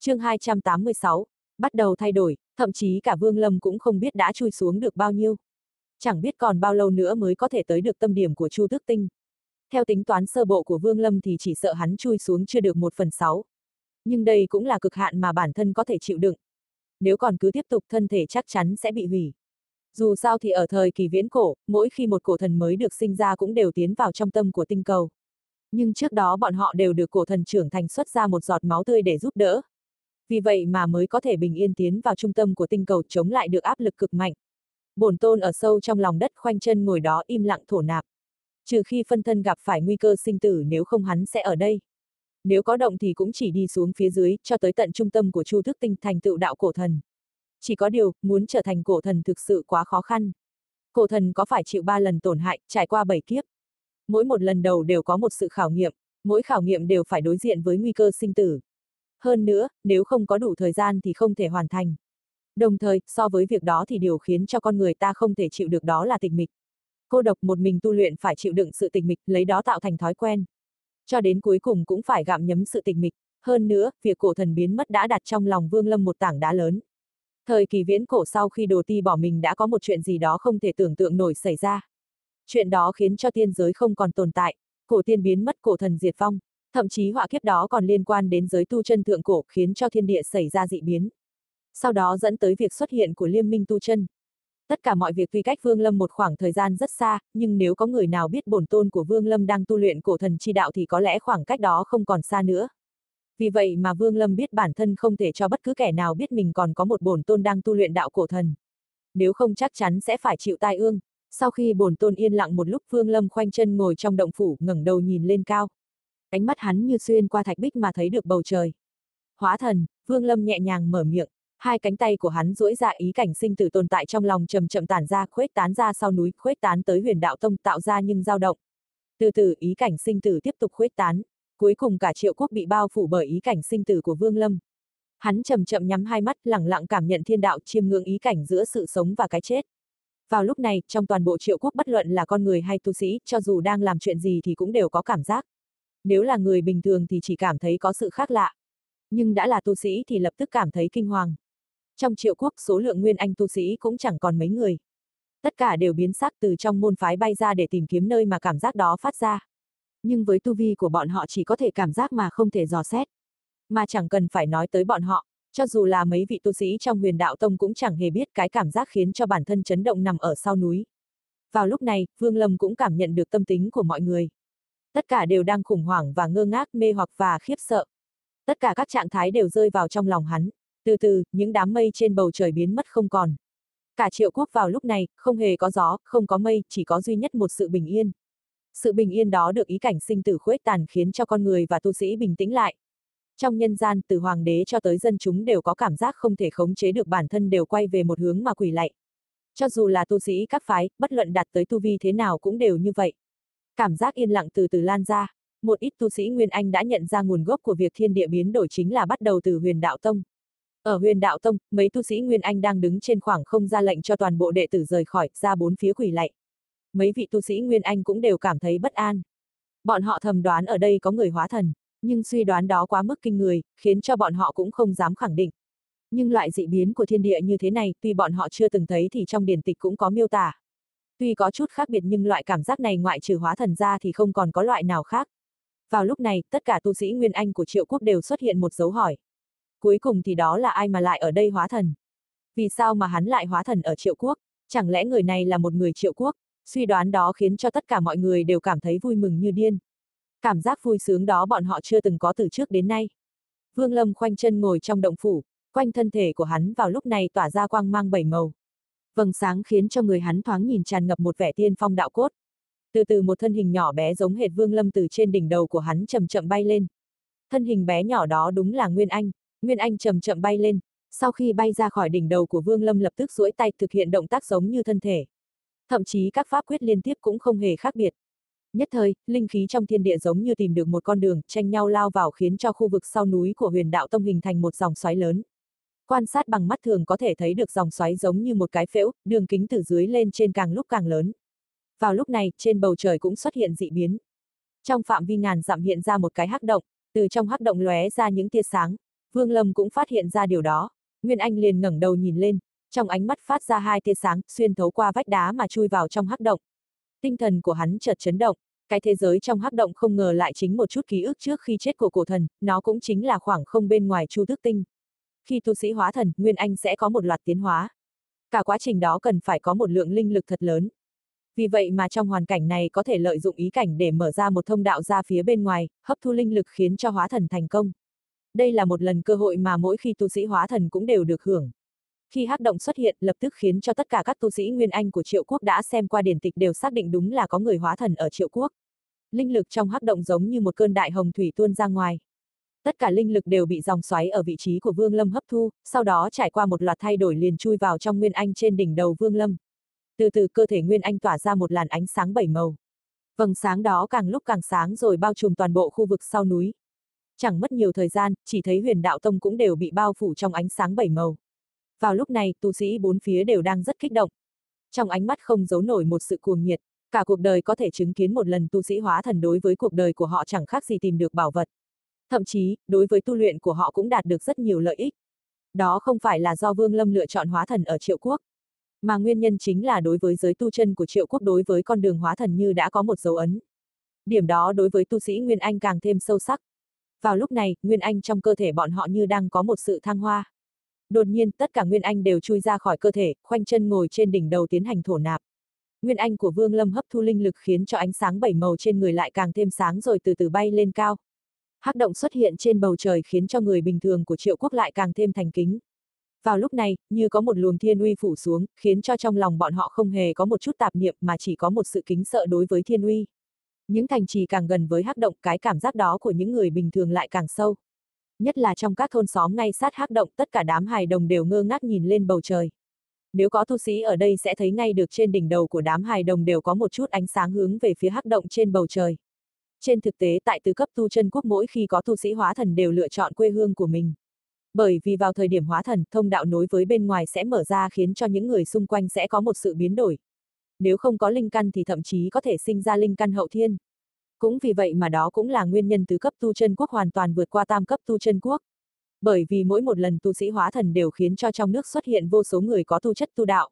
chương 286, bắt đầu thay đổi, thậm chí cả Vương Lâm cũng không biết đã chui xuống được bao nhiêu. Chẳng biết còn bao lâu nữa mới có thể tới được tâm điểm của Chu Tước Tinh. Theo tính toán sơ bộ của Vương Lâm thì chỉ sợ hắn chui xuống chưa được một phần sáu. Nhưng đây cũng là cực hạn mà bản thân có thể chịu đựng. Nếu còn cứ tiếp tục thân thể chắc chắn sẽ bị hủy. Dù sao thì ở thời kỳ viễn cổ, mỗi khi một cổ thần mới được sinh ra cũng đều tiến vào trong tâm của tinh cầu. Nhưng trước đó bọn họ đều được cổ thần trưởng thành xuất ra một giọt máu tươi để giúp đỡ. Vì vậy mà mới có thể bình yên tiến vào trung tâm của tinh cầu chống lại được áp lực cực mạnh. Bổn tôn ở sâu trong lòng đất khoanh chân ngồi đó im lặng thổ nạp. Trừ khi phân thân gặp phải nguy cơ sinh tử nếu không hắn sẽ ở đây. Nếu có động thì cũng chỉ đi xuống phía dưới, cho tới tận trung tâm của Chu Thức Tinh thành tựu đạo cổ thần. Chỉ có điều, muốn trở thành cổ thần thực sự quá khó khăn. Cổ thần có phải chịu ba lần tổn hại, trải qua bảy kiếp. Mỗi một lần đầu đều có một sự khảo nghiệm, mỗi khảo nghiệm đều phải đối diện với nguy cơ sinh tử. Hơn nữa, nếu không có đủ thời gian thì không thể hoàn thành. Đồng thời, so với việc đó thì điều khiến cho con người ta không thể chịu được đó là tịch mịch. Cô độc một mình tu luyện phải chịu đựng sự tịch mịch, lấy đó tạo thành thói quen. Cho đến cuối cùng cũng phải gặm nhấm sự tịch mịch. Hơn nữa, việc cổ thần biến mất đã đặt trong lòng Vương Lâm một tảng đá lớn. Thời kỳ viễn cổ sau khi đồ ti bỏ mình đã có một chuyện gì đó không thể tưởng tượng nổi xảy ra. Chuyện đó khiến cho tiên giới không còn tồn tại, cổ tiên biến mất cổ thần diệt vong, thậm chí họa kiếp đó còn liên quan đến giới tu chân thượng cổ khiến cho thiên địa xảy ra dị biến. Sau đó dẫn tới việc xuất hiện của liên minh tu chân. Tất cả mọi việc tuy cách Vương Lâm một khoảng thời gian rất xa, nhưng nếu có người nào biết bổn tôn của Vương Lâm đang tu luyện cổ thần chi đạo thì có lẽ khoảng cách đó không còn xa nữa. Vì vậy mà Vương Lâm biết bản thân không thể cho bất cứ kẻ nào biết mình còn có một bổn tôn đang tu luyện đạo cổ thần. Nếu không chắc chắn sẽ phải chịu tai ương. Sau khi bổn tôn yên lặng một lúc Vương Lâm khoanh chân ngồi trong động phủ, ngẩng đầu nhìn lên cao. Ánh mắt hắn như xuyên qua thạch bích mà thấy được bầu trời. Hóa thần, Vương Lâm nhẹ nhàng mở miệng, hai cánh tay của hắn duỗi ra ý cảnh sinh tử tồn tại trong lòng chậm chậm tản ra, khuếch tán ra sau núi, khuếch tán tới huyền đạo tông tạo ra nhưng dao động. Từ từ ý cảnh sinh tử tiếp tục khuếch tán, cuối cùng cả triệu quốc bị bao phủ bởi ý cảnh sinh tử của Vương Lâm. Hắn chậm chậm nhắm hai mắt, lẳng lặng cảm nhận thiên đạo chiêm ngưỡng ý cảnh giữa sự sống và cái chết. Vào lúc này, trong toàn bộ triệu quốc bất luận là con người hay tu sĩ, cho dù đang làm chuyện gì thì cũng đều có cảm giác. Nếu là người bình thường thì chỉ cảm thấy có sự khác lạ. Nhưng đã là tu sĩ thì lập tức cảm thấy kinh hoàng. Trong triệu quốc số lượng nguyên anh tu sĩ cũng chẳng còn mấy người. Tất cả đều biến sắc từ trong môn phái bay ra để tìm kiếm nơi mà cảm giác đó phát ra. Nhưng với tu vi của bọn họ chỉ có thể cảm giác mà không thể dò xét. Mà chẳng cần phải nói tới bọn họ, cho dù là mấy vị tu sĩ trong huyền đạo tông cũng chẳng hề biết cái cảm giác khiến cho bản thân chấn động nằm ở sau núi. Vào lúc này, Vương Lâm cũng cảm nhận được tâm tính của mọi người. Tất cả đều đang khủng hoảng và ngơ ngác mê hoặc và khiếp sợ. Tất cả các trạng thái đều rơi vào trong lòng hắn. Từ từ, những đám mây trên bầu trời biến mất không còn. Cả triệu quốc vào lúc này, không hề có gió, không có mây, chỉ có duy nhất một sự bình yên. Sự bình yên đó được ý cảnh sinh tử khuếch tàn khiến cho con người và tu sĩ bình tĩnh lại. Trong nhân gian, từ hoàng đế cho tới dân chúng đều có cảm giác không thể khống chế được bản thân đều quay về một hướng mà quỳ lạy. Cho dù là tu sĩ các phái, bất luận đạt tới tu vi thế nào cũng đều như vậy. Cảm giác yên lặng từ từ lan ra, một ít tu sĩ Nguyên Anh đã nhận ra nguồn gốc của việc thiên địa biến đổi chính là bắt đầu từ huyền đạo tông. Ở huyền đạo tông, mấy tu sĩ Nguyên Anh đang đứng trên khoảng không ra lệnh cho toàn bộ đệ tử rời khỏi, ra bốn phía quỷ lạy. Mấy vị tu sĩ Nguyên Anh cũng đều cảm thấy bất an. Bọn họ thầm đoán ở đây có người hóa thần, nhưng suy đoán đó quá mức kinh người, khiến cho bọn họ cũng không dám khẳng định. Nhưng loại dị biến của thiên địa như thế này, tuy bọn họ chưa từng thấy thì trong điển tịch cũng có miêu tả. Tuy có chút khác biệt nhưng loại cảm giác này ngoại trừ hóa thần ra thì không còn có loại nào khác. Vào lúc này, tất cả tu sĩ Nguyên Anh của triệu quốc đều xuất hiện một dấu hỏi. Cuối cùng thì đó là ai mà lại ở đây hóa thần? Vì sao mà hắn lại hóa thần ở triệu quốc? Chẳng lẽ người này là một người triệu quốc? Suy đoán đó khiến cho tất cả mọi người đều cảm thấy vui mừng như điên. Cảm giác vui sướng đó bọn họ chưa từng có từ trước đến nay. Vương Lâm khoanh chân ngồi trong động phủ, quanh thân thể của hắn vào lúc này tỏa ra quang mang bảy màu. Vầng sáng khiến cho người hắn thoáng nhìn tràn ngập một vẻ tiên phong đạo cốt. Từ từ một thân hình nhỏ bé giống hệt Vương Lâm từ trên đỉnh đầu của hắn chậm chậm bay lên. Thân hình bé nhỏ đó đúng là Nguyên Anh, Nguyên Anh chậm chậm bay lên, sau khi bay ra khỏi đỉnh đầu của Vương Lâm lập tức duỗi tay thực hiện động tác giống như thân thể. Thậm chí các pháp quyết liên tiếp cũng không hề khác biệt. Nhất thời, linh khí trong thiên địa giống như tìm được một con đường, tranh nhau lao vào khiến cho khu vực sau núi của huyền đạo tông hình thành một dòng xoáy lớn. Quan sát bằng mắt thường có thể thấy được dòng xoáy giống như một cái phễu, đường kính từ dưới lên trên càng lúc càng lớn. Vào lúc này, trên bầu trời cũng xuất hiện dị biến. Trong phạm vi ngàn dặm hiện ra một cái hắc động, từ trong hắc động lóe ra những tia sáng, Vương Lâm cũng phát hiện ra điều đó. Nguyên Anh liền ngẩng đầu nhìn lên, trong ánh mắt phát ra hai tia sáng, xuyên thấu qua vách đá mà chui vào trong hắc động. Tinh thần của hắn chợt chấn động, cái thế giới trong hắc động không ngờ lại chính một chút ký ức trước khi chết của cổ thần, nó cũng chính là khoảng không bên ngoài chu thức tinh. Khi tu sĩ hóa thần, Nguyên Anh sẽ có một loạt tiến hóa. Cả quá trình đó cần phải có một lượng linh lực thật lớn. Vì vậy mà trong hoàn cảnh này có thể lợi dụng ý cảnh để mở ra một thông đạo ra phía bên ngoài, hấp thu linh lực khiến cho hóa thần thành công. Đây là một lần cơ hội mà mỗi khi tu sĩ hóa thần cũng đều được hưởng. Khi hắc động xuất hiện, lập tức khiến cho tất cả các tu sĩ Nguyên Anh của Triệu Quốc đã xem qua điển tịch đều xác định đúng là có người hóa thần ở Triệu Quốc. Linh lực trong hắc động giống như một cơn đại hồng thủy tuôn ra ngoài. Tất cả linh lực đều bị dòng xoáy ở vị trí của Vương Lâm hấp thu, sau đó trải qua một loạt thay đổi liền chui vào trong Nguyên Anh trên đỉnh đầu Vương Lâm. Từ từ cơ thể Nguyên Anh tỏa ra một làn ánh sáng bảy màu. Vầng sáng đó càng lúc càng sáng rồi bao trùm toàn bộ khu vực sau núi. Chẳng mất nhiều thời gian, chỉ thấy huyền đạo tông cũng đều bị bao phủ trong ánh sáng bảy màu. Vào lúc này, tu sĩ bốn phía đều đang rất kích động. Trong ánh mắt không giấu nổi một sự cuồng nhiệt, cả cuộc đời có thể chứng kiến một lần tu sĩ hóa thần đối với cuộc đời của họ chẳng khác gì tìm được bảo vật. Thậm chí, đối với tu luyện của họ cũng đạt được rất nhiều lợi ích. Đó không phải là do Vương Lâm lựa chọn hóa thần ở triệu quốc, mà nguyên nhân chính là đối với giới tu chân của triệu quốc đối với con đường hóa thần như đã có một dấu ấn. Điểm đó đối với tu sĩ Nguyên Anh càng thêm sâu sắc. Vào lúc này, Nguyên Anh trong cơ thể bọn họ như đang có một sự thăng hoa. Đột nhiên, tất cả Nguyên Anh đều chui ra khỏi cơ thể, khoanh chân ngồi trên đỉnh đầu tiến hành thổ nạp. Nguyên Anh của Vương Lâm hấp thu linh lực khiến cho ánh sáng bảy màu trên người lại càng thêm sáng rồi từ từ bay lên cao. Hắc động xuất hiện trên bầu trời khiến cho người bình thường của triệu quốc lại càng thêm thành kính. Vào lúc này, như có một luồng thiên uy phủ xuống, khiến cho trong lòng bọn họ không hề có một chút tạp niệm mà chỉ có một sự kính sợ đối với thiên uy. Những thành trì càng gần với hắc động cái cảm giác đó của những người bình thường lại càng sâu. Nhất là trong các thôn xóm ngay sát hắc động tất cả đám hài đồng đều ngơ ngác nhìn lên bầu trời. Nếu có tu sĩ ở đây sẽ thấy ngay được trên đỉnh đầu của đám hài đồng đều có một chút ánh sáng hướng về phía hắc động trên bầu trời. Trên thực tế tại tứ cấp tu chân quốc mỗi khi có tu sĩ hóa thần đều lựa chọn quê hương của mình. Bởi vì vào thời điểm hóa thần, thông đạo nối với bên ngoài sẽ mở ra khiến cho những người xung quanh sẽ có một sự biến đổi. Nếu không có linh căn thì thậm chí có thể sinh ra linh căn hậu thiên. Cũng vì vậy mà đó cũng là nguyên nhân tứ cấp tu chân quốc hoàn toàn vượt qua tam cấp tu chân quốc. Bởi vì mỗi một lần tu sĩ hóa thần đều khiến cho trong nước xuất hiện vô số người có tu chất tu đạo.